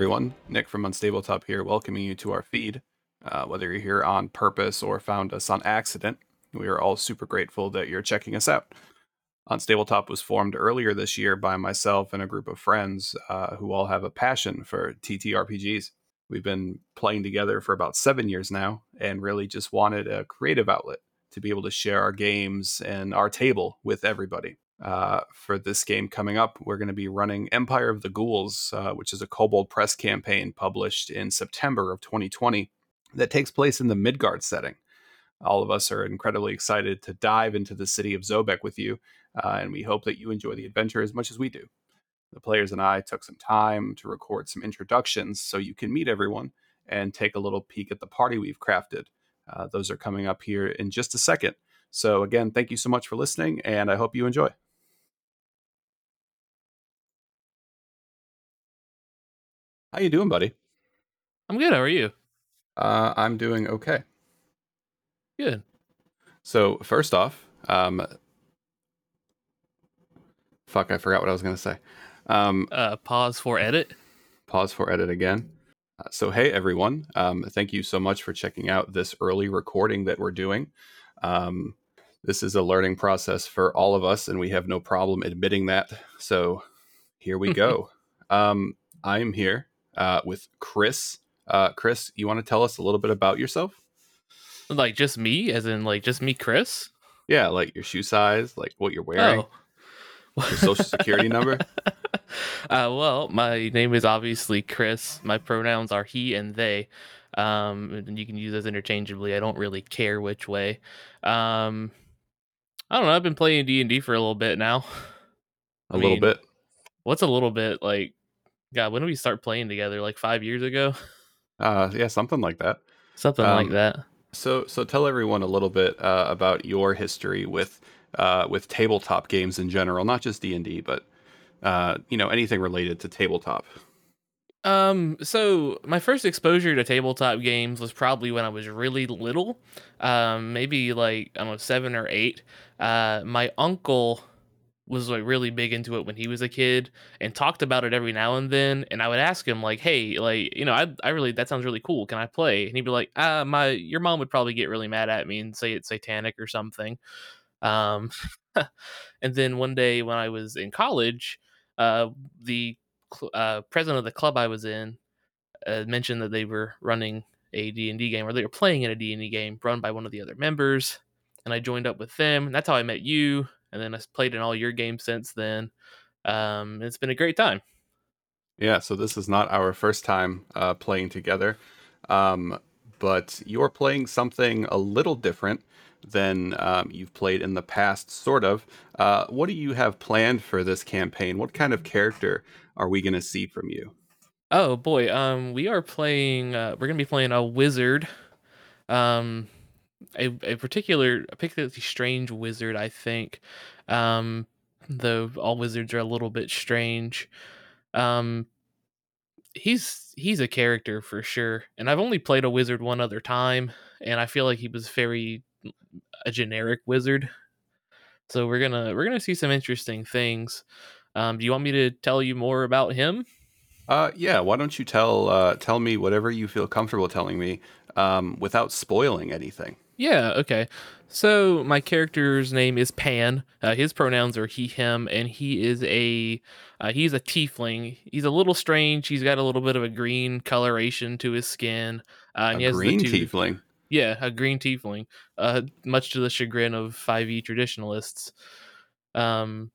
everyone. Nick from Unstabletop here, welcoming you to our feed. Uh, whether you're here on purpose or found us on accident, we are all super grateful that you're checking us out. Unstabletop was formed earlier this year by myself and a group of friends uh, who all have a passion for TTRPGs. We've been playing together for about seven years now and really just wanted a creative outlet to be able to share our games and our table with everybody. Uh, for this game coming up, we're going to be running Empire of the Ghouls, uh, which is a Kobold Press campaign published in September of 2020 that takes place in the Midgard setting. All of us are incredibly excited to dive into the city of Zobeck with you, uh, and we hope that you enjoy the adventure as much as we do. The players and I took some time to record some introductions so you can meet everyone and take a little peek at the party we've crafted. Uh, those are coming up here in just a second. So again, thank you so much for listening, and I hope you enjoy. How you doing, buddy? I'm good. How are you? Uh, I'm doing okay. Good. So first off, um, fuck, I forgot what I was gonna say. Um, Uh, pause for edit. pause for edit again. Uh, so hey everyone, um, thank you so much for checking out this early recording that we're doing. Um, this is a learning process for all of us, and we have no problem admitting that. So here we go. um, I'm here uh, with Chris. Uh, Chris, you want to tell us a little bit about yourself? Like just me, as in like just me, Chris. Yeah, like your shoe size, like what you're wearing, Oh. your social security number. Uh, well, my name is obviously Chris. My pronouns are he and they. Um, and you can use those interchangeably. I don't really care which way. Um, I don't know. I've been playing D and D for a little bit now. A I little bit. What's a little bit like? God, when did we start playing together? Like five years ago, Uh, yeah, something like that. something like Um, that. So, so tell everyone a little bit uh, about your history with uh, with tabletop games in general, not just D and D, but uh, you know anything related to tabletop. Um, so my first exposure to tabletop games was probably when I was really little, um, maybe like I don't know seven or eight. Uh, my uncle was like really big into it when he was a kid and talked about it every now and then. And I would ask him like, "Hey, like you know, I I really that sounds really cool. Can I play?" And he'd be like, ah my your mom would probably get really mad at me and say it's satanic or something." Um, and then one day when I was in college, uh, the uh, president of the club I was in uh, mentioned that they were running a D&D game or they were playing in a D&D game run by one of the other members and I joined up with them and that's how I met you and then I played in all your games since then um, it's been a great time Yeah, so this is not our first time uh, playing together, um, but you're playing something a little different than um, you've played in the past, sort of. Uh, what do you have planned for this campaign? What kind of character are we going to see from you? oh boy um, we are playing uh, we're gonna be playing a wizard um, a, a particular a particularly strange wizard I think um, though all wizards are a little bit strange um, he's he's a character for sure and i've only played a wizard one other time and i feel like he was very a generic wizard so we're gonna we're gonna see some interesting things um, do you want me to tell you more about him Uh, yeah. Why don't you tell uh, tell me whatever you feel comfortable telling me um, without spoiling anything? Yeah okay so my character's name is pan uh, his pronouns are he him and he is a uh, he's a tiefling he's a little strange he's got a little bit of a green coloration to his skin uh, and he a green two- tiefling. Yeah, a green tiefling. Uh, much to the chagrin of 5e traditionalists. Um,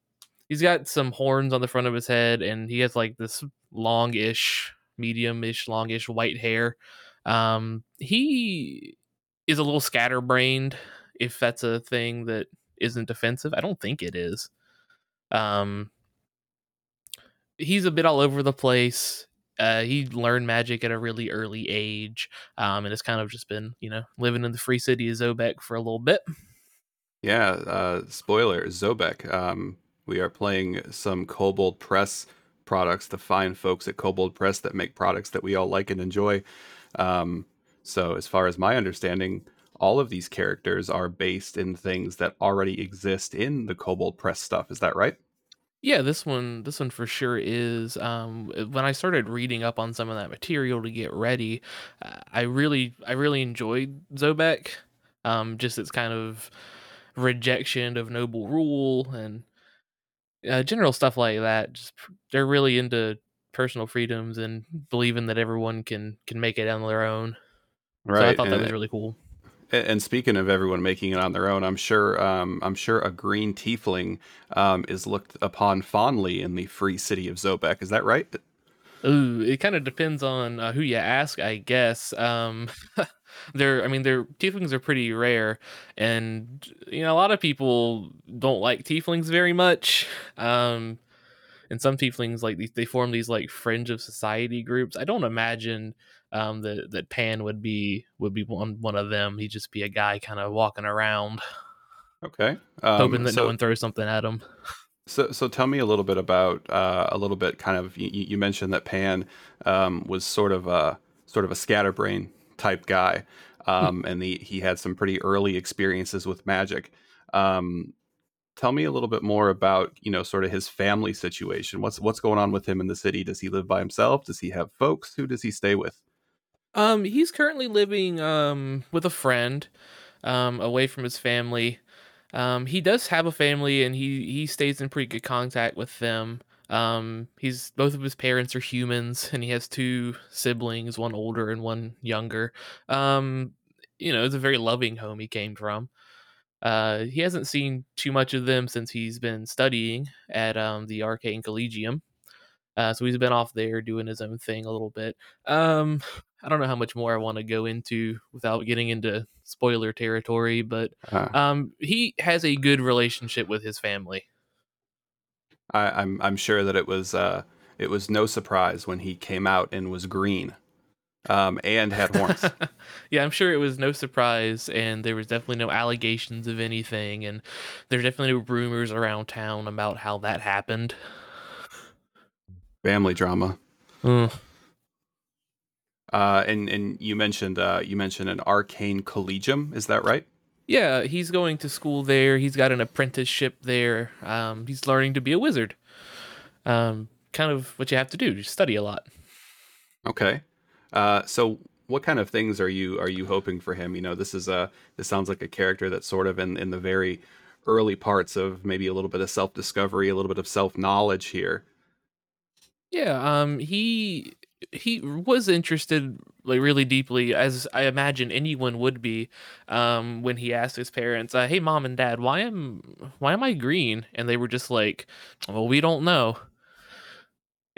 he's got some horns on the front of his head, and he has like this longish, medium-ish, longish white hair. Um, he is a little scatterbrained, if that's a thing that isn't offensive. I don't think it is. Um, he's a bit all over the place. Uh, he learned magic at a really early age, um, and has kind of just been, you know, living in the free city of Zobeck for a little bit. Yeah. Uh, spoiler: Zobeck. Um, we are playing some Kobold Press products, the fine folks at Kobold Press that make products that we all like and enjoy. Um, so, as far as my understanding, all of these characters are based in things that already exist in the Kobold Press stuff. Is that right? Yeah, this one this one for sure is, um, when I started reading up on some of that material to get ready, uh, I really I really enjoyed Zobeck, um, just its kind of rejection of noble rule and, uh, general stuff like that, just they're really into personal freedoms and believing that everyone can can make it on their own. So I Right, thought that was really cool. and speaking of everyone making it on their own, I'm sure, um, I'm sure a green tiefling, um, is looked upon fondly in the free city of Zobeck. is that right? Ooh, it kinda depends on, uh, who you ask, I guess, um, they're I mean, they're tieflings are pretty rare, and, you know, a lot of people don't like tieflings very much, um, and some tieflings, like, these they form these, like, fringe of society groups. I don't imagine, um, that that Pan would be would be one one of them, he'd just be a guy kinda walking around Okay, hoping um, that no one throws something at him. So, so tell me a little bit about uh, a little bit kind of you, you mentioned that Pan um, was sort of a sort of a scatterbrain type guy, um, and he he had some pretty early experiences with magic. Um, tell me a little bit more about you know sort of his family situation. What's what's going on with him in the city? Does he live by himself? Does he have folks? Who does he stay with? Um, he's currently living, um, with a friend, um, away from his family. Um, he does have a family and he he stays in pretty good contact with them. Um, he's both of his parents are humans and he has two siblings, one older and one younger. Um, you know, it's a very loving home he came from. Uh, he hasn't seen too much of them since he's been studying at um, the Arcane Collegium. Uh, so he's been off there doing his own thing a little bit. Um, I don't know how much more I want to go into without getting into spoiler territory, but Uh, um, he has a good relationship with his family. I, I'm I'm sure that it was uh, it was no surprise when he came out and was green um, and had horns. yeah, I'm sure it was no surprise, and there was definitely no allegations of anything, and there's definitely no rumors around town about how that happened. Family drama. Mm. Uh, and and you mentioned uh, you mentioned an arcane collegium. Is that right? Yeah, he's going to school there. He's got an apprenticeship there. Um, he's learning to be a wizard. Um, kind of what you have to do, You study a lot. Okay. Uh, so what kind of things are you are you hoping for him? You know, this is a this sounds like a character that's sort of in in the very early parts of maybe a little bit of self discovery, a little bit of self knowledge here. Yeah, um, he he was interested like really deeply, as I imagine anyone would be, um, when he asked his parents, uh, "Hey, mom and dad, why am why am I green?" And they were just like, "Well, we don't know."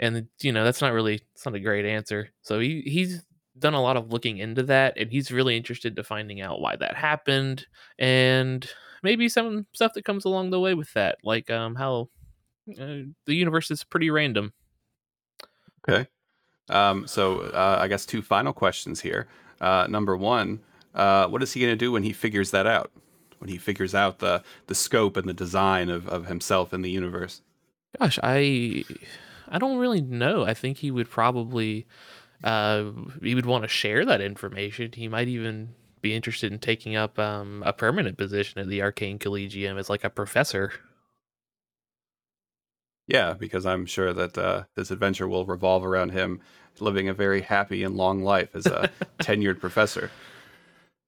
And you know, that's not really it's not a great answer. So he he's done a lot of looking into that, and he's really interested to finding out why that happened, and maybe some stuff that comes along the way with that, like um how uh, the universe is pretty random. Okay. Um, so uh, I guess two final questions here. Uh, number one, uh, what is he going to do when he figures that out? When he figures out the the scope and the design of, of himself in the universe? Gosh, I I don't really know. I think he would probably uh he would want to share that information. He might even be interested in taking up um a permanent position at the Arcane Collegium as like a professor. Yeah, because I'm sure that uh, this adventure will revolve around him living a very happy and long life as a tenured professor.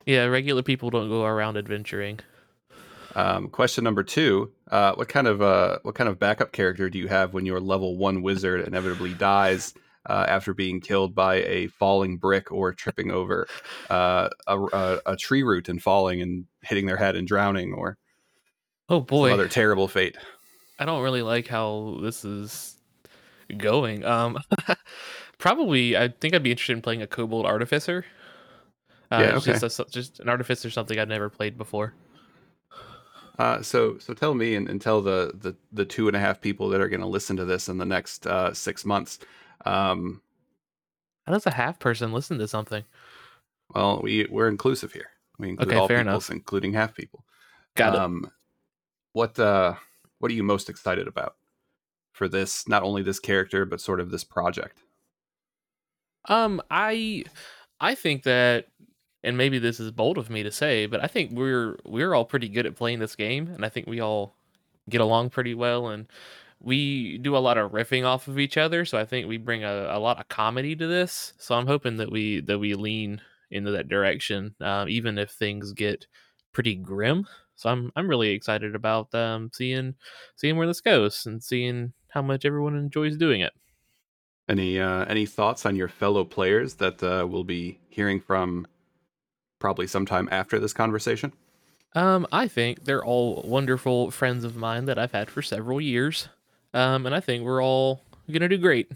Yeah, regular people don't go around adventuring. Um, question number two: uh, What kind of uh, what kind of backup character do you have when your level one wizard inevitably dies uh, after being killed by a falling brick or tripping over uh, a, a, a tree root and falling and hitting their head and drowning, or Oh some boy, other terrible fate? I don't really like how this is going. Um probably I think I'd be interested in playing a kobold artificer. Uh Yeah. Okay. just a, just an artificer something I've never played before. Uh, so so tell me and, and tell the, the the two and a half people that are going to listen to this in the next uh, six months. Um, How does a half person listen to something? well, we we're inclusive here. We include Okay, all fair peoples, enough. including half people. Got it. Um, what uh, what are you most excited about for this? Not only this character, but sort of this project. Um, I I think that, and maybe this is bold of me to say, but I think we're we're all pretty good at playing this game, and I think we all get along pretty well, and we do a lot of riffing off of each other, so I think we bring a, a lot of comedy to this. So I'm hoping that we that we lean into that direction, um, even if things get pretty grim. So I'm I'm really excited about um, seeing seeing where this goes and seeing how much everyone enjoys doing it. Any uh, any thoughts on your fellow players that uh, we'll be hearing from probably sometime after this conversation? Um, I think they're all wonderful friends of mine that I've had for several years. Um, and I think we're all gonna do great.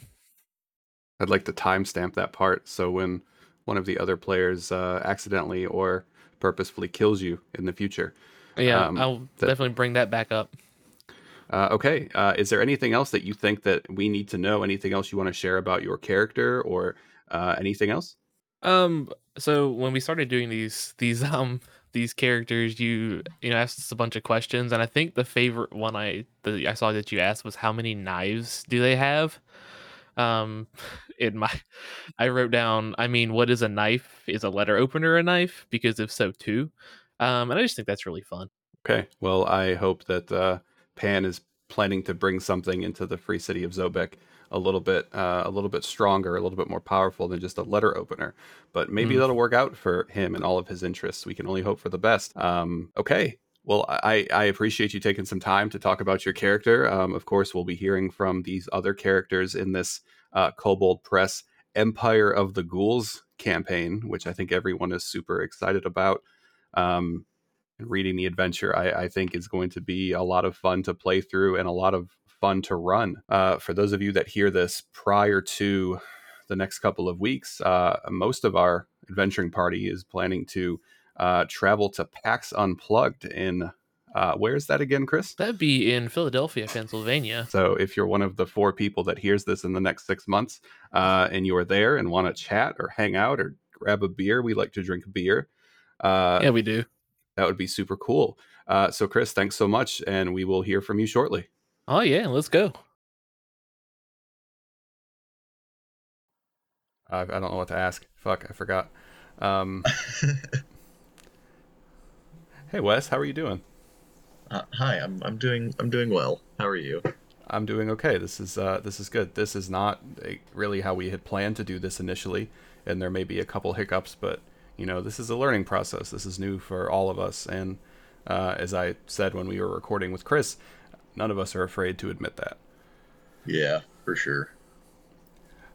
I'd like to timestamp that part so when one of the other players uh, accidentally or purposefully kills you in the future. Yeah, um, I'll that, definitely bring that back up. Uh, okay. Uh, is there anything else that you think that we need to know? Anything else you want to share about your character or uh, anything else? Um. So when we started doing these these um these characters, you you know asked us a bunch of questions, and I think the favorite one I the, I saw that you asked was how many knives do they have? Um, in my I wrote down. I mean, what is a knife? Is a letter opener a knife? Because if so, too. Um, and I just think that's really fun. Okay. Well, I hope that uh, Pan is planning to bring something into the free city of Zobeck a little bit uh, a little bit stronger, a little bit more powerful than just a letter opener. But maybe mm. that'll work out for him and all of his interests. We can only hope for the best. Um, okay. Well, I, I appreciate you taking some time to talk about your character. Um, of course, we'll be hearing from these other characters in this uh, Kobold Press Empire of the Ghouls campaign, which I think everyone is super excited about. Um, reading the adventure, I, I, think, is going to be a lot of fun to play through and a lot of fun to run. Uh, for those of you that hear this prior to the next couple of weeks, uh, most of our adventuring party is planning to uh, travel to PAX Unplugged in. Uh, where is that again, Chris? That'd be in Philadelphia, Pennsylvania. So, if you're one of the four people that hears this in the next six months, uh, and you are there and want to chat or hang out or grab a beer, we like to drink beer. Uh, yeah, we do. That would be super cool. Uh, so, Chris, thanks so much, and we will hear from you shortly. Oh yeah, let's go. I, I don't know what to ask. Fuck, I forgot. Um, hey Wes, how are you doing? Uh, hi, I'm I'm doing I'm doing well. How are you? I'm doing okay. This is uh, this is good. This is not a, really how we had planned to do this initially, and there may be a couple hiccups, but you know this is a learning process. This is new for all of us, and uh, as I said when we were recording with Chris, None of us are afraid to admit that. Yeah, for sure.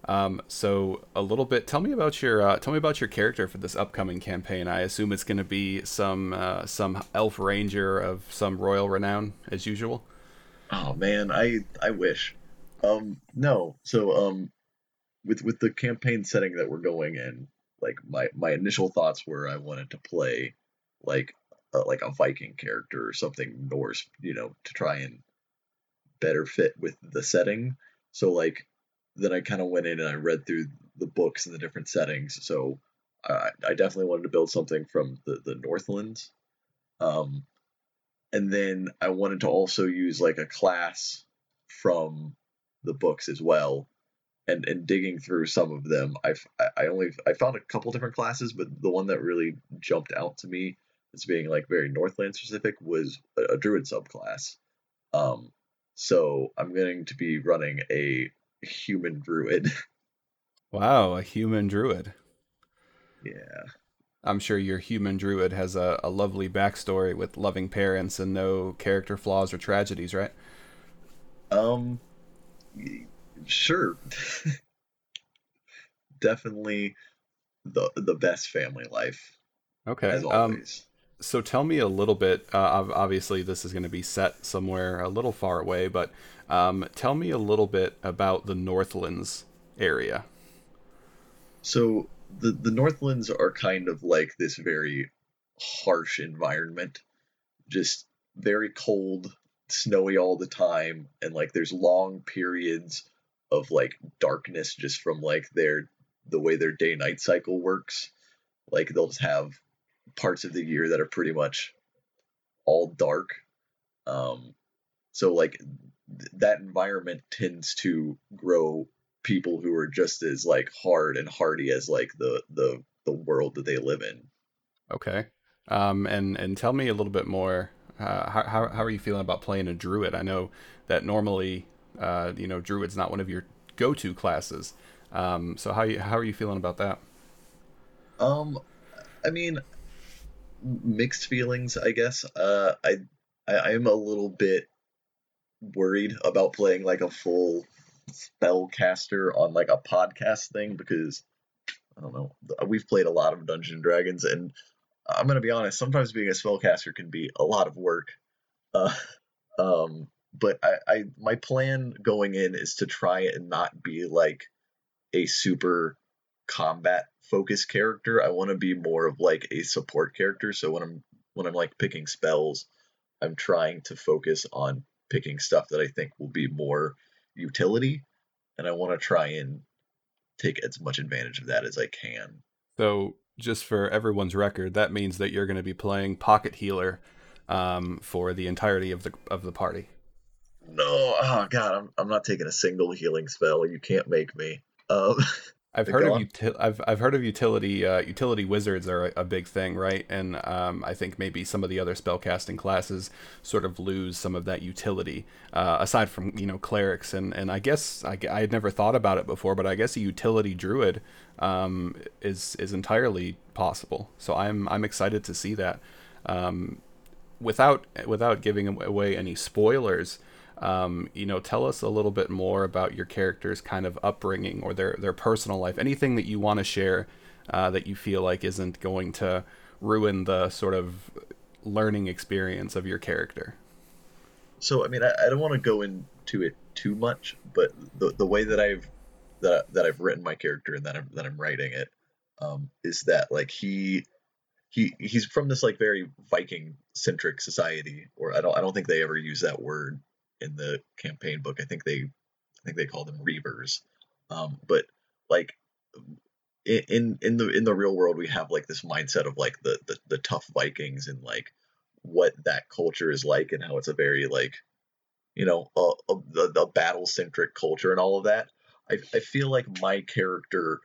Um, so a little bit. Tell me about your uh, tell me about your character for this upcoming campaign. I assume it's going to be some uh, some elf ranger of some royal renown, as usual. Oh man, I I wish. Um, no. So um, with with the campaign setting that we're going in, like my my initial thoughts were I wanted to play like uh, like a Viking character or something Norse, you know, to try and better fit with the setting. So like then I kind of went in and I read through the books and the different settings. So I, I definitely wanted to build something from the the Northlands. Um, and then I wanted to also use like a class from the books as well. And, and digging through some of them, I I only I found a couple different classes, but the one that really jumped out to me as being like very Northland specific was a, a druid subclass. Um, so I'm going to be running a human druid. Wow, a human druid. Yeah. I'm sure your human druid has a, a lovely backstory with loving parents and no character flaws or tragedies, right? Um, sure. Definitely the the best family life. Okay. As um, always. Um, so tell me a little bit. Uh, obviously, this is going to be set somewhere a little far away, but um, tell me a little bit about the Northlands area. So the the Northlands are kind of like this very harsh environment, just very cold, snowy all the time, and like there's long periods of like darkness just from like their the way their day night cycle works. Like they'll just have parts of the year that are pretty much all dark. Um, so like th- that environment tends to grow people who are just as like hard and hardy as like the the the world that they live in. Okay. Um, and and tell me a little bit more. Uh, how how how are you feeling about playing a druid? I know that normally Uh, you know, druid's not one of your go-to classes. Um, so how you how are you feeling about that? Um, I mean, mixed feelings, I guess. Uh, I, I I'm a little bit worried about playing like a full spellcaster on like a podcast thing because I don't know. We've played a lot of Dungeons Dragons, and I'm gonna be honest. Sometimes being a spellcaster can be a lot of work. Uh, um, but I, I, my plan going in is to try and not be like a super combat focused character. I want to be more of like a support character. So when I'm when I'm like picking spells, I'm trying to focus on picking stuff that I think will be more utility, and I want to try and take as much advantage of that as I can. So, just for everyone's record, that means that you're going to be playing pocket healer um, for the entirety of the of the party. No, oh god, I'm I'm not taking a single healing spell. You can't make me. Um, I've heard of uti- I've I've heard of utility uh, utility wizards are a, a, big thing, right? And um, I think maybe some of the other spellcasting classes sort of lose some of that utility. Uh, aside from you know clerics and and I guess I, I had never thought about it before, but I guess a utility druid um, is is entirely possible. So I'm I'm excited to see that. Um, without without giving away any spoilers, um, you know, tell us a little bit more about your character's kind of upbringing or their their personal life. Anything that you want to share uh, that you feel like isn't going to ruin the sort of learning experience of your character. So, I mean, I, I don't want to go into it too much, but the the way that I've that that I've written my character and that I'm that I'm writing it um, is that like he he he's from this like very Viking centric society, or I don't I don't think they ever use that word in the campaign book. I think they I think they call them reavers. Um, but like in in the in the real world, we have like this mindset of like the the, the tough Vikings and like what that culture is like and how it's a very like you know a, a, battle centric culture and all of that. I I feel like my character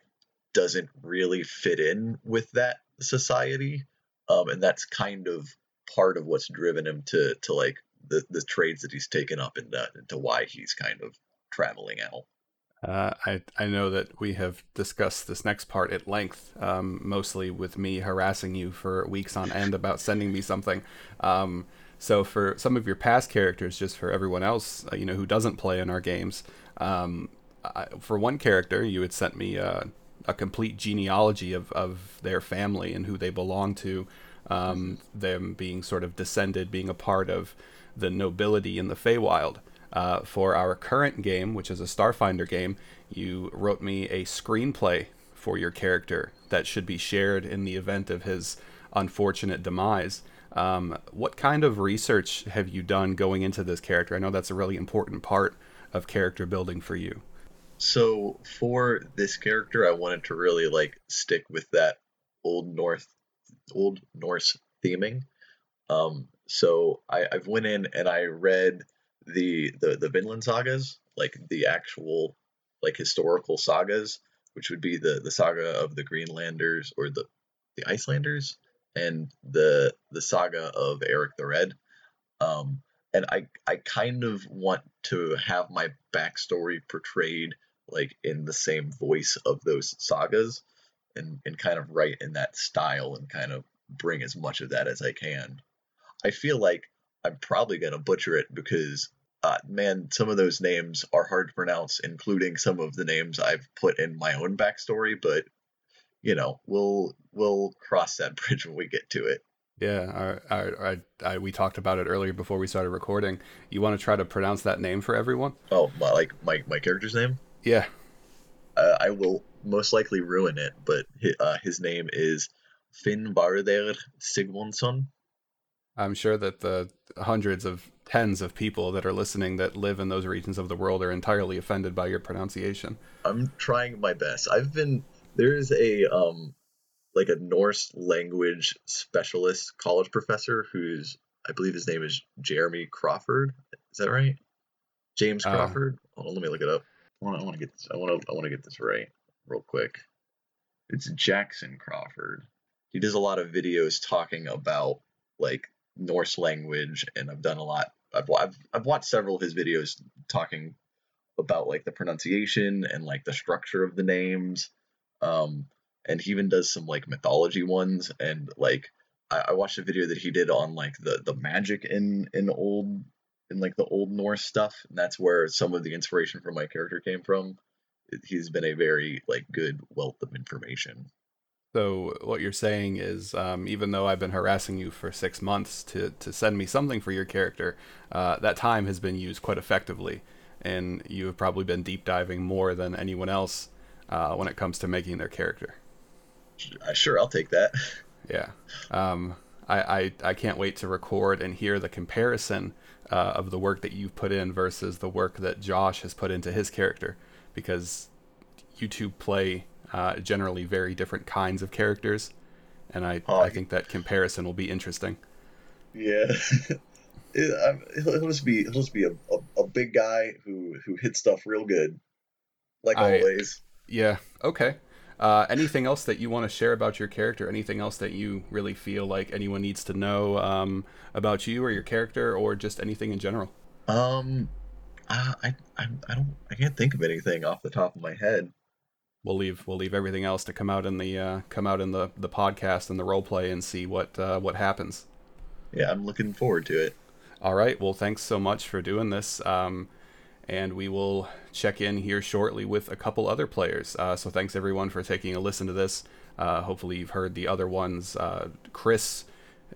doesn't really fit in with that society, um, and that's kind of part of what's driven him to to like the the trades that he's taken up and into why he's kind of traveling out. Uh, I I know that we have discussed this next part at length, um, mostly with me harassing you for weeks on end about sending me something. Um, so for some of your past characters, just for everyone else, uh, you know, who doesn't play in our games, um, I, for one character, you had sent me uh, a complete genealogy of, of their family and who they belong to, um, them being sort of descended, being a part of the nobility in the Feywild. Uh, for our current game, which is a Starfinder game, you wrote me a screenplay for your character that should be shared in the event of his unfortunate demise. Um, what kind of research have you done going into this character? I know that's a really important part of character building for you. So for this character, I wanted to really like stick with that old North, old Norse theming. Um, so I, I've went in and I read the the the Vinland sagas, like the actual like historical sagas, which would be the the saga of the Greenlanders or the the Icelanders and the the saga of Eric the Red. Um, and I I kind of want to have my backstory portrayed like in the same voice of those sagas and and kind of write in that style and kind of bring as much of that as I can. I feel like I'm probably gonna butcher it because uh, man, some of those names are hard to pronounce, including some of the names I've put in my own backstory. But you know, we'll we'll cross that bridge when we get to it. Yeah, I, I, I, we talked about it earlier before we started recording. You want to try to pronounce that name for everyone? Oh, my, like my my character's name? Yeah. Uh, I will most likely ruin it, but his, uh, his name is Finnvarder Sigmundsson. I'm sure that the hundreds of tens of people that are listening that live in those regions of the world are entirely offended by your pronunciation. I'm trying my best. I've been there's a um like a Norse language specialist college professor who's I believe his name is Jeremy Crawford. Is that right? James uh, Crawford. Uh, Hold on, let me look it up. I want to I want to get this I want to I want to get this right real quick. It's Jackson Crawford. He does a lot of videos talking about like Norse language, and I've done a lot. I've, I've, I've watched several of his videos talking about like the pronunciation and like the structure of the names. Um, and he even does some like mythology ones and like I, I watched a video that he did on like the the magic in in old in like the old Norse stuff, and that's where some of the inspiration for my character came from. He's been a very like good wealth of information. So what you're saying is, um, even though I've been harassing you for six months to to send me something for your character, uh, that time has been used quite effectively, and you have probably been deep diving more than anyone else uh, when it comes to making their character. Sure, I'll take that. Yeah. Um, I, I, I can't wait to record and hear the comparison uh, of the work that you've put in versus the work that Josh has put into his character, because you two play uh, generally very different kinds of characters, and I, Oh, I think that comparison will be interesting. Yeah. It, he'll just be he'll just be a, a, a big guy who who hits stuff real good, like I- always. Yeah. Okay. Uh, anything else that you want to share about your character? Anything else that you really feel like anyone needs to know um, about you or your character, or just anything in general? Um, uh, I I I don't I can't think of anything off the top of my head. we'll leave we'll leave everything else to come out in the uh, come out in the the podcast and the role play and see what uh, what happens. Yeah, I'm looking forward to it. All right. Well, thanks so much for doing this. Um, and we will check in here shortly with a couple other players. Uh, so thanks everyone for taking a listen to this. Uh, hopefully you've heard the other ones. Uh, Chris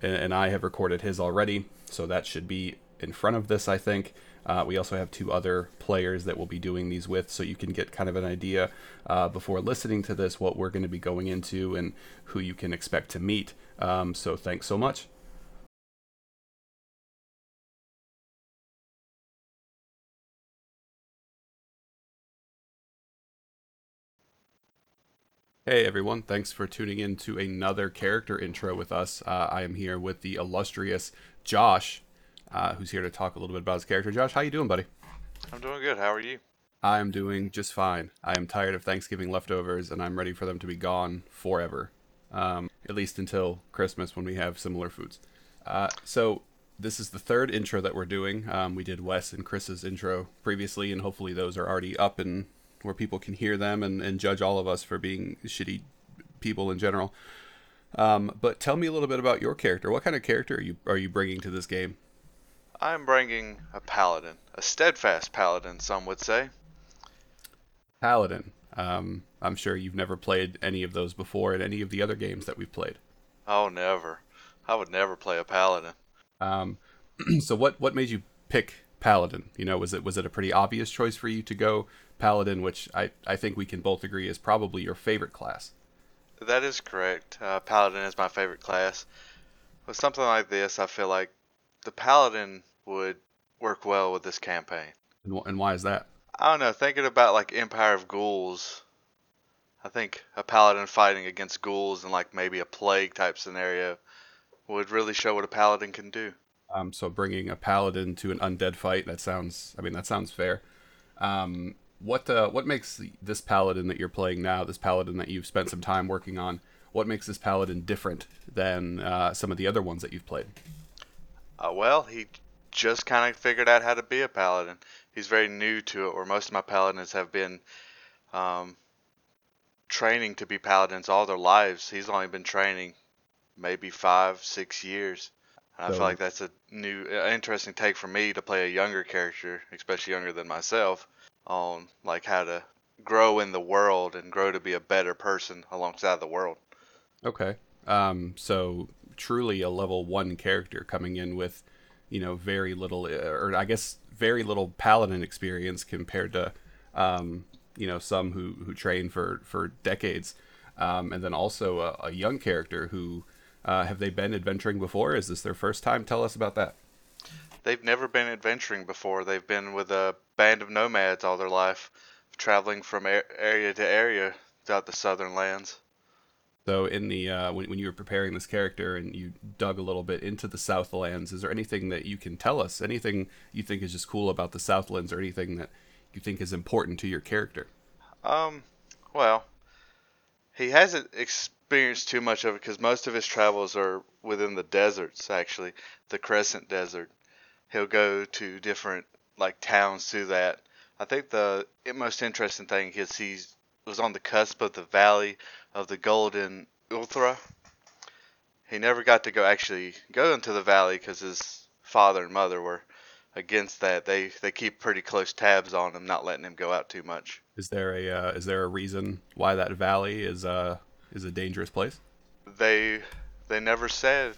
and- and I have recorded his already, so that should be in front of this, I think. Uh, we also have two other players that we'll be doing these with, so you can get kind of an idea uh, before listening to this what we're going to be going into and who you can expect to meet. Um, so thanks so much. Hey everyone, thanks for tuning in to another character intro with us. Uh, I am here with the illustrious Josh, uh, who's here to talk a little bit about his character. Josh, how you doing, buddy? I'm doing good. How are you? I am doing just fine. I am tired of Thanksgiving leftovers, and I'm ready for them to be gone forever. Um, at least until Christmas when we have similar foods. Uh, so this is the third intro that we're doing. Um, we did Wes and Chris's intro previously, and hopefully those are already up and where people can hear them and, and judge all of us for being shitty people in general. Um, but tell me a little bit about your character. What kind of character are you are you bringing to this game? I'm bringing a paladin, a steadfast paladin, some would say. Paladin. Um, I'm sure you've never played any of those before in any of the other games that we've played. Oh, never. I would never play a paladin. Um, so what what made you pick Paladin? You know, was it was it a pretty obvious choice for you to go Paladin, which I I think we can both agree is probably your favorite class. That is correct. Uh, paladin is my favorite class. With something like this, I feel like the paladin would work well with this campaign. And, wh- and why is that? I don't know. Thinking about like Empire of Ghouls, I think a paladin fighting against ghouls and like maybe a plague type scenario would really show what a paladin can do. Um, so bringing a Paladin to an undead fight that sounds I mean that sounds fair. Um, what uh, what makes this Paladin that you're playing now, this Paladin that you've spent some time working on, what makes this Paladin different than uh, some of the other ones that you've played? Uh, well, he just kind of figured out how to be a paladin. He's very new to it, where most of my paladins have been um, training to be paladins all their lives. He's only been training maybe five, six years. And I So- feel like that's a new, interesting take for me to play a younger character, especially younger than myself, on like how to grow in the world and grow to be a better person alongside the world. Okay. Um, so truly a level one character coming in with, you know, very little, uh, or I guess very little paladin experience compared to, um, you know, some who who train for for decades, um, and then also a, a young character who uh, have they been adventuring before? Is this their first time? Tell us about that. They've never been adventuring before. They've been with a band of nomads all their life, traveling from area to area throughout the southern lands. So in the uh, when, when you were preparing this character and you dug a little bit into the Southlands, is there anything that you can tell us? Anything you think is just cool about the Southlands, or anything that you think is important to your character? Um, well, he hasn't experienced too much of it because most of his travels are within the deserts, actually, the Crescent Desert. He'll go to different like towns through that. I think the most interesting thing is he was on the cusp of the Valley of the Golden Ulthra. He never got to go actually go into the valley because his father and mother were against that. They they keep pretty close tabs on him, not letting him go out too much. Is there a uh, is there a reason why that valley is uh is a dangerous place? They they never said.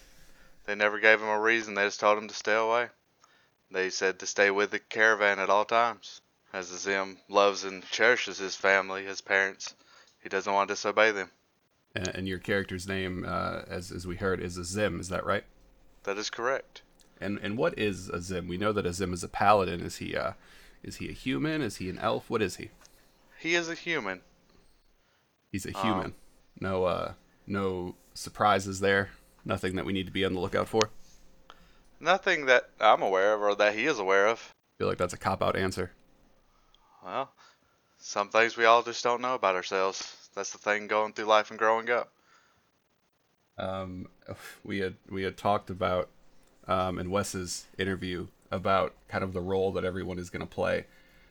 They never gave him a reason. They just told him to stay away. They said to stay with the caravan at all times. Azim loves and cherishes his family, his parents, he doesn't want to disobey them. And, and your character's name, uh, as as we heard, is Azim. Is that right? That is correct. And and what is Azim? We know that Azim is a paladin. Is he uh, is he a human? Is he an elf? What is he? He is a human. He's a human. Um, no uh, no surprises there. Nothing that we need to be on the lookout for. Nothing that I'm aware of or that he is aware of. I feel like that's a cop out answer. Well, some things we all just don't know about ourselves. That's the thing going through life and growing up. Um, we had we had talked about um, in Wes's interview about kind of the role that everyone is going to play,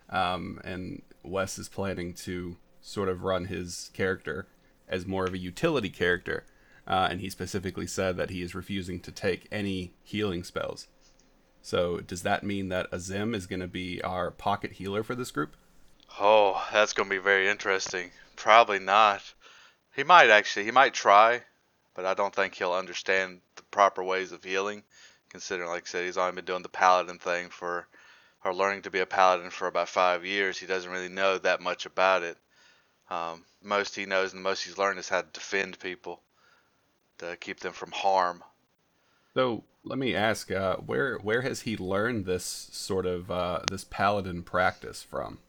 um, and Wes is planning to sort of run his character as more of a utility character, uh, and he specifically said that he is refusing to take any healing spells. So does that mean that Azim is going to be our pocket healer for this group? Oh, that's going to be very interesting. Probably not. He might actually. He might try, but I don't think he'll understand the proper ways of healing. Considering, like I said, he's only been doing the paladin thing for, or learning to be a paladin for about five years. He doesn't really know that much about it. Um, most he knows and the most he's learned is how to defend people, to keep them from harm. So let me ask, uh, where where has he learned this sort of uh, this paladin practice from?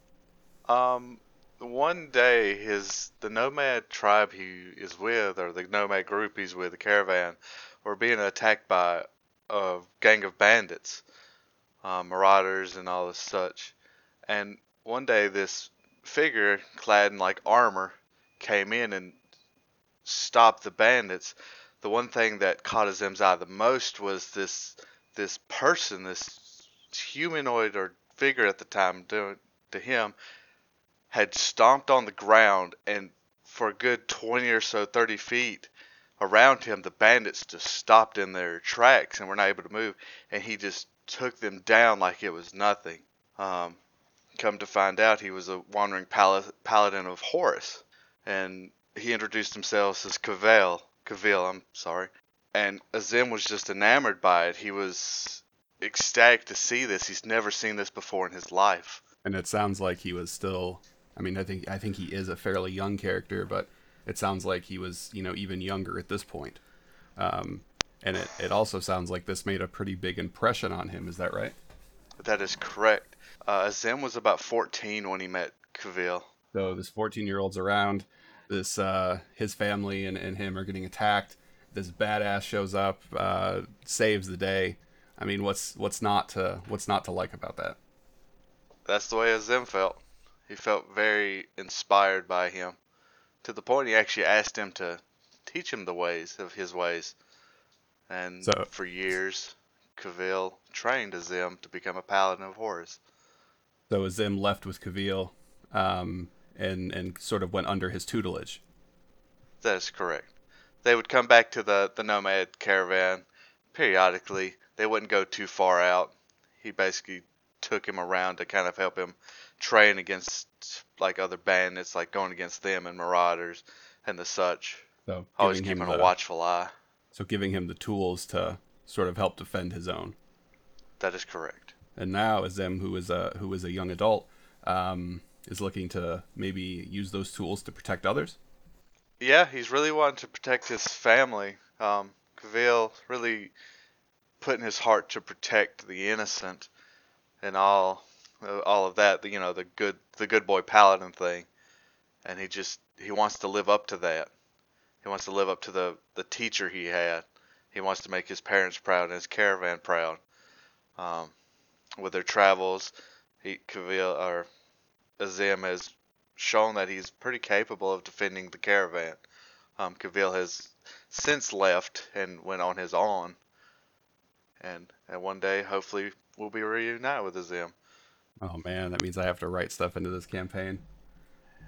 Um, one day his the nomad tribe he is with, or the nomad group he's with, the caravan, were being attacked by a gang of bandits, uh, marauders, and all this such. And one day this figure clad in like armor came in and stopped the bandits. The one thing that caught Azim's eye the most was this this person, this humanoid or figure at the time, to, to him had stomped on the ground and for a good 20 or so 30 feet around him the bandits just stopped in their tracks and were not able to move and he just took them down like it was nothing. Um, come to find out he was a wandering pal- paladin of horus and he introduced himself as Cavell, Cavell, I'm sorry. And Azim was just enamored by it. He was ecstatic to see this. He's never seen this before in his life. And it sounds like he was still I mean, I think I think he is a fairly young character, but it sounds like he was, you know, even younger at this point. Um, and it, it also sounds like this made a pretty big impression on him. Is that right? That is correct. Uh, Azim was about 14 when he met Kavil. So this 14 year old's around. This uh, his family and, and him are getting attacked. This badass shows up, uh, saves the day. I mean, what's what's not to what's not to like about that? That's the way Azim felt. He felt very inspired by him, to the point he actually asked him to teach him the ways of his ways. And so, for years, Kavil trained Azim to become a paladin of Horus. So Azim left with Kavil, um, and and sort of went under his tutelage. That is correct. They would come back to the the nomad caravan periodically. They wouldn't go too far out. He basically took him around to kind of help him train against like other bandits, like going against them and marauders and the such. So always keeping the, a watchful eye. So giving him the tools to sort of help defend his own. That is correct. And now Azim, who is a who is a young adult, um, is looking to maybe use those tools to protect others. Yeah, he's really wanting to protect his family. Um, Kavil really putting his heart to protect the innocent and all all of that, you know, the good the good boy paladin thing, and he just he wants to live up to that. He wants to live up to the the teacher he had. He wants to make his parents proud and his caravan proud. Um, with their travels, he Kavil or Azim has shown that he's pretty capable of defending the caravan. Um, Kavil has since left and went on his own, and and one day hopefully we'll be reunited with Azim. Oh man, that means I have to write stuff into this campaign.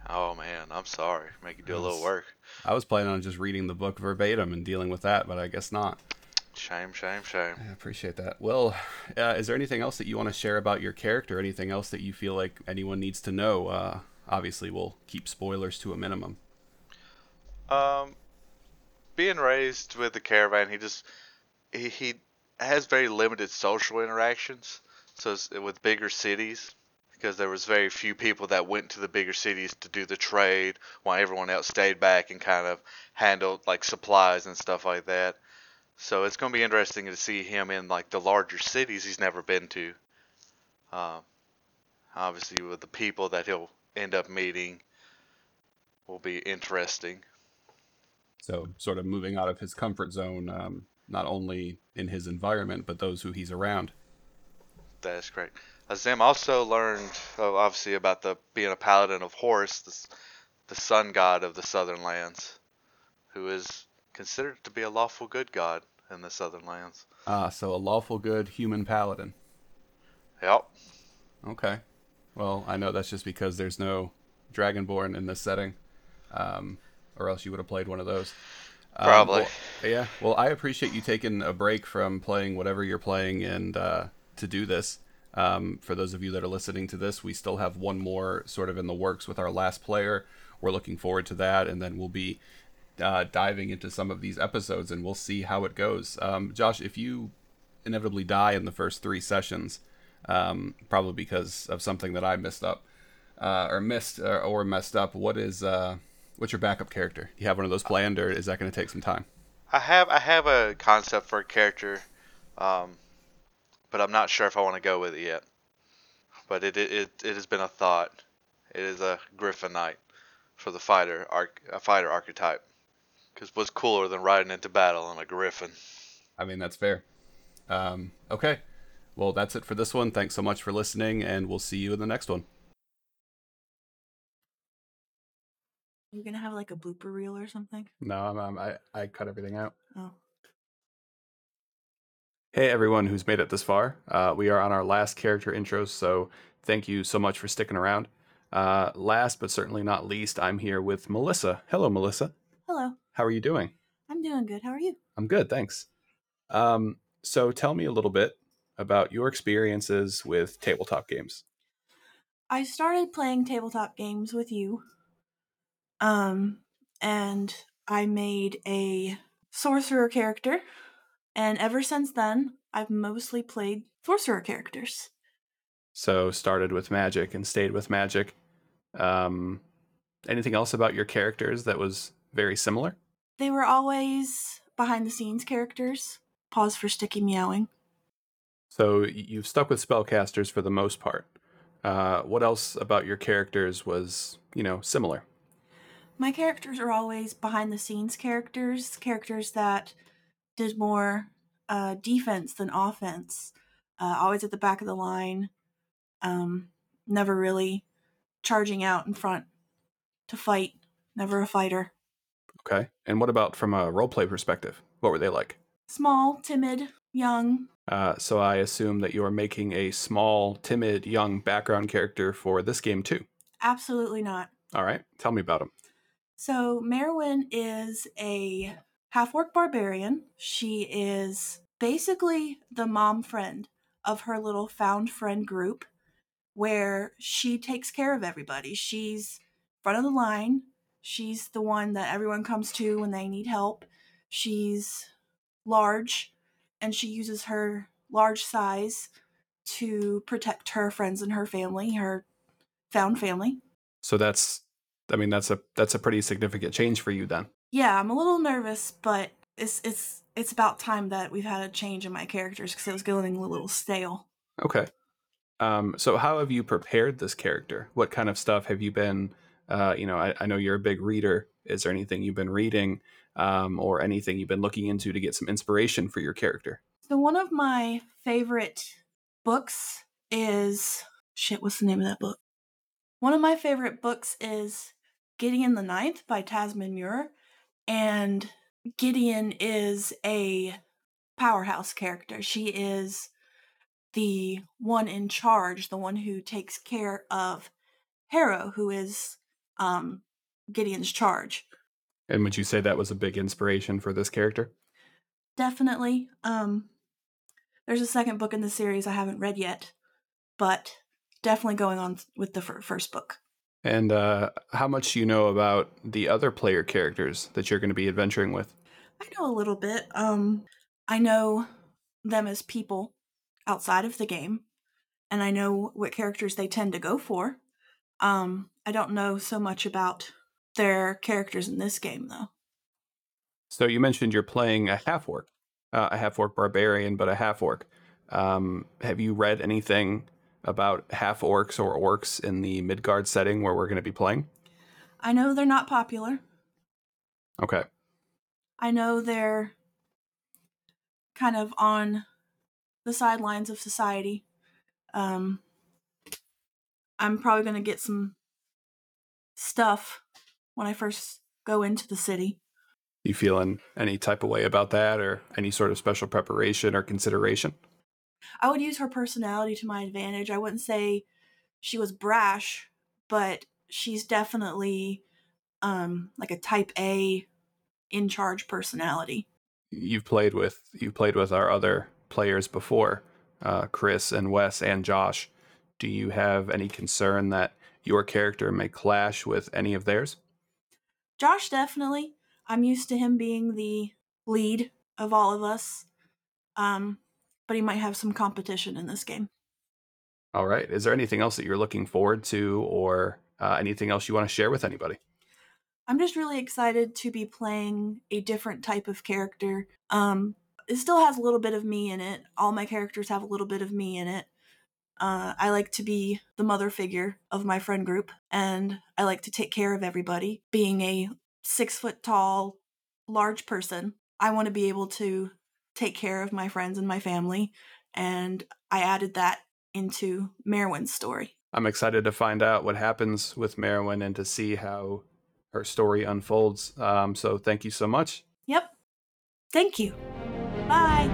Oh man, I'm sorry. Make you do a little work. I was planning on just reading the book verbatim and dealing with that, but I guess not. Shame, shame, shame. I appreciate that. Well, uh, is there anything else that you want to share about your character? Anything else that you feel like anyone needs to know? Uh, obviously, we'll keep spoilers to a minimum. Um, being raised with the caravan, he just he he has very limited social interactions. So with bigger cities, because there was very few people that went to the bigger cities to do the trade, while everyone else stayed back and kind of handled like supplies and stuff like that. So it's going to be interesting to see him in like the larger cities he's never been to. Um, obviously, with the people that he'll end up meeting, will be interesting. So, sort of moving out of his comfort zone, um, not only in his environment, but those who he's around. That is correct. Azim also learned, uh, obviously, about the being a paladin of Horus, the, the sun god of the southern lands, who is considered to be a lawful good god in the southern lands. Ah, so a lawful good human paladin. Yep. Okay. Well, I know that's just because there's no Dragonborn in this setting, um, or else you would have played one of those. Um, Probably. well, yeah. Well, I appreciate you taking a break from playing whatever you're playing and uh, to do this. Um, for those of you that are listening to this, we still have one more sort of in the works with our last player. We're looking forward to that, and then we'll be uh, diving into some of these episodes, and we'll see how it goes. Um, Josh, if you inevitably die in the first three sessions, um, probably because of something that I missed up uh, or missed or, or messed up, what is uh, what's your backup character? You have one of those planned, or is that going to take some time? I have I have a concept for a character, um, but I'm not sure if I want to go with it yet. But it it, it, has been a thought. It is a Griffin Knight for the fighter arch, a fighter archetype. Because what's cooler than riding into battle on a Griffin? I mean, that's fair. Um, okay. Well, that's it for this one. Thanks so much for listening, and we'll see you in the next one. Are you gonna have like a blooper reel or something? No, I'm, I'm, I, I cut everything out. Oh. Hey, everyone who's made it this far. Uh, we are on our last character intros, so thank you so much for sticking around. Uh, last but certainly not least, I'm here with Melissa. Hello, Melissa. How are you doing? I'm doing good. How are you? I'm good, thanks. Um, so tell me a little bit about your experiences with tabletop games. I started playing tabletop games with you. Um, and I made a sorcerer character, and ever since then, I've mostly played sorcerer characters. So started with magic and stayed with magic. Um, anything else about your characters that was very similar? They were always behind the scenes characters. Pause for sticky meowing. So you've stuck with spellcasters for the most part. Uh, what else about your characters was, you know, similar? My characters are always behind the scenes characters, characters that did more uh, defense than offense. Uh, always at the back of the line, um, never really charging out in front to fight. Never a fighter. Okay. And what about from a roleplay perspective? What were they like? Small, timid, young. Uh, so I assume that you are making a small, timid, young background character for this game too. Absolutely not. All right. Tell me about him. So Merwin is a half orc barbarian. She is basically the mom friend of her little found friend group where she takes care of everybody. She's front of the line. She's the one that everyone comes to when they need help. She's large and she uses her large size to protect her friends and her family, her found family. So that's, I mean, that's a that's a pretty significant change for you then. Yeah, I'm a little nervous, but it's it's it's about time that we've had a change in my characters because it was getting a little stale. Okay. Um, so how have you prepared this character? What kind of stuff have you been? Uh, you know, I, I know you're a big reader. Is there anything you've been reading, um, or anything you've been looking into to get some inspiration for your character? So one of my favorite books is shit. What's the name of that book? One of my favorite books is Gideon the Ninth by Tamsyn Muir, and Gideon is a powerhouse character. She is the one in charge, the one who takes care of Harrow, who is um, Gideon's charge. And would you say that was a big inspiration for this character? Definitely. Um, there's a second book in the series I haven't read yet, but definitely going on with the first book. And uh, how much do you know about the other player characters that you're going to be adventuring with? I know a little bit. Um, I know them as people outside of the game, and I know what characters they tend to go for. Um, I don't know so much about their characters in this game, though. So you mentioned you're playing a half orc, uh, a half orc barbarian, but a half orc. Um, have you read anything about half orcs or orcs in the Midgard setting where we're going to be playing? I know they're not popular. Okay. I know they're kind of on the sidelines of society. Um, I'm probably going to get some stuff when I first go into the city. You feeling any type of way about that or any sort of special preparation or consideration? I would use her personality to my advantage. I wouldn't say she was brash, but she's definitely um like a type A in charge personality. You've played with you've played with our other players before, uh, Chris and Wes and Josh. Do you have any concern that your character may clash with any of theirs? Josh definitely. I'm used to him being the lead of all of us. Um, but he might have some competition in this game. All right. Is there anything else that you're looking forward to or uh, anything else you want to share with anybody? I'm just really excited to be playing a different type of character. Um, it still has a little bit of me in it. All my characters have a little bit of me in it. Uh, I like to be the mother figure of my friend group, and I like to take care of everybody. Being a six foot tall, large person, I want to be able to take care of my friends and my family. And I added that into Merwin's story. I'm excited to find out what happens with Merwin and to see how her story unfolds. Um, so thank you so much. Yep. Thank you. Bye.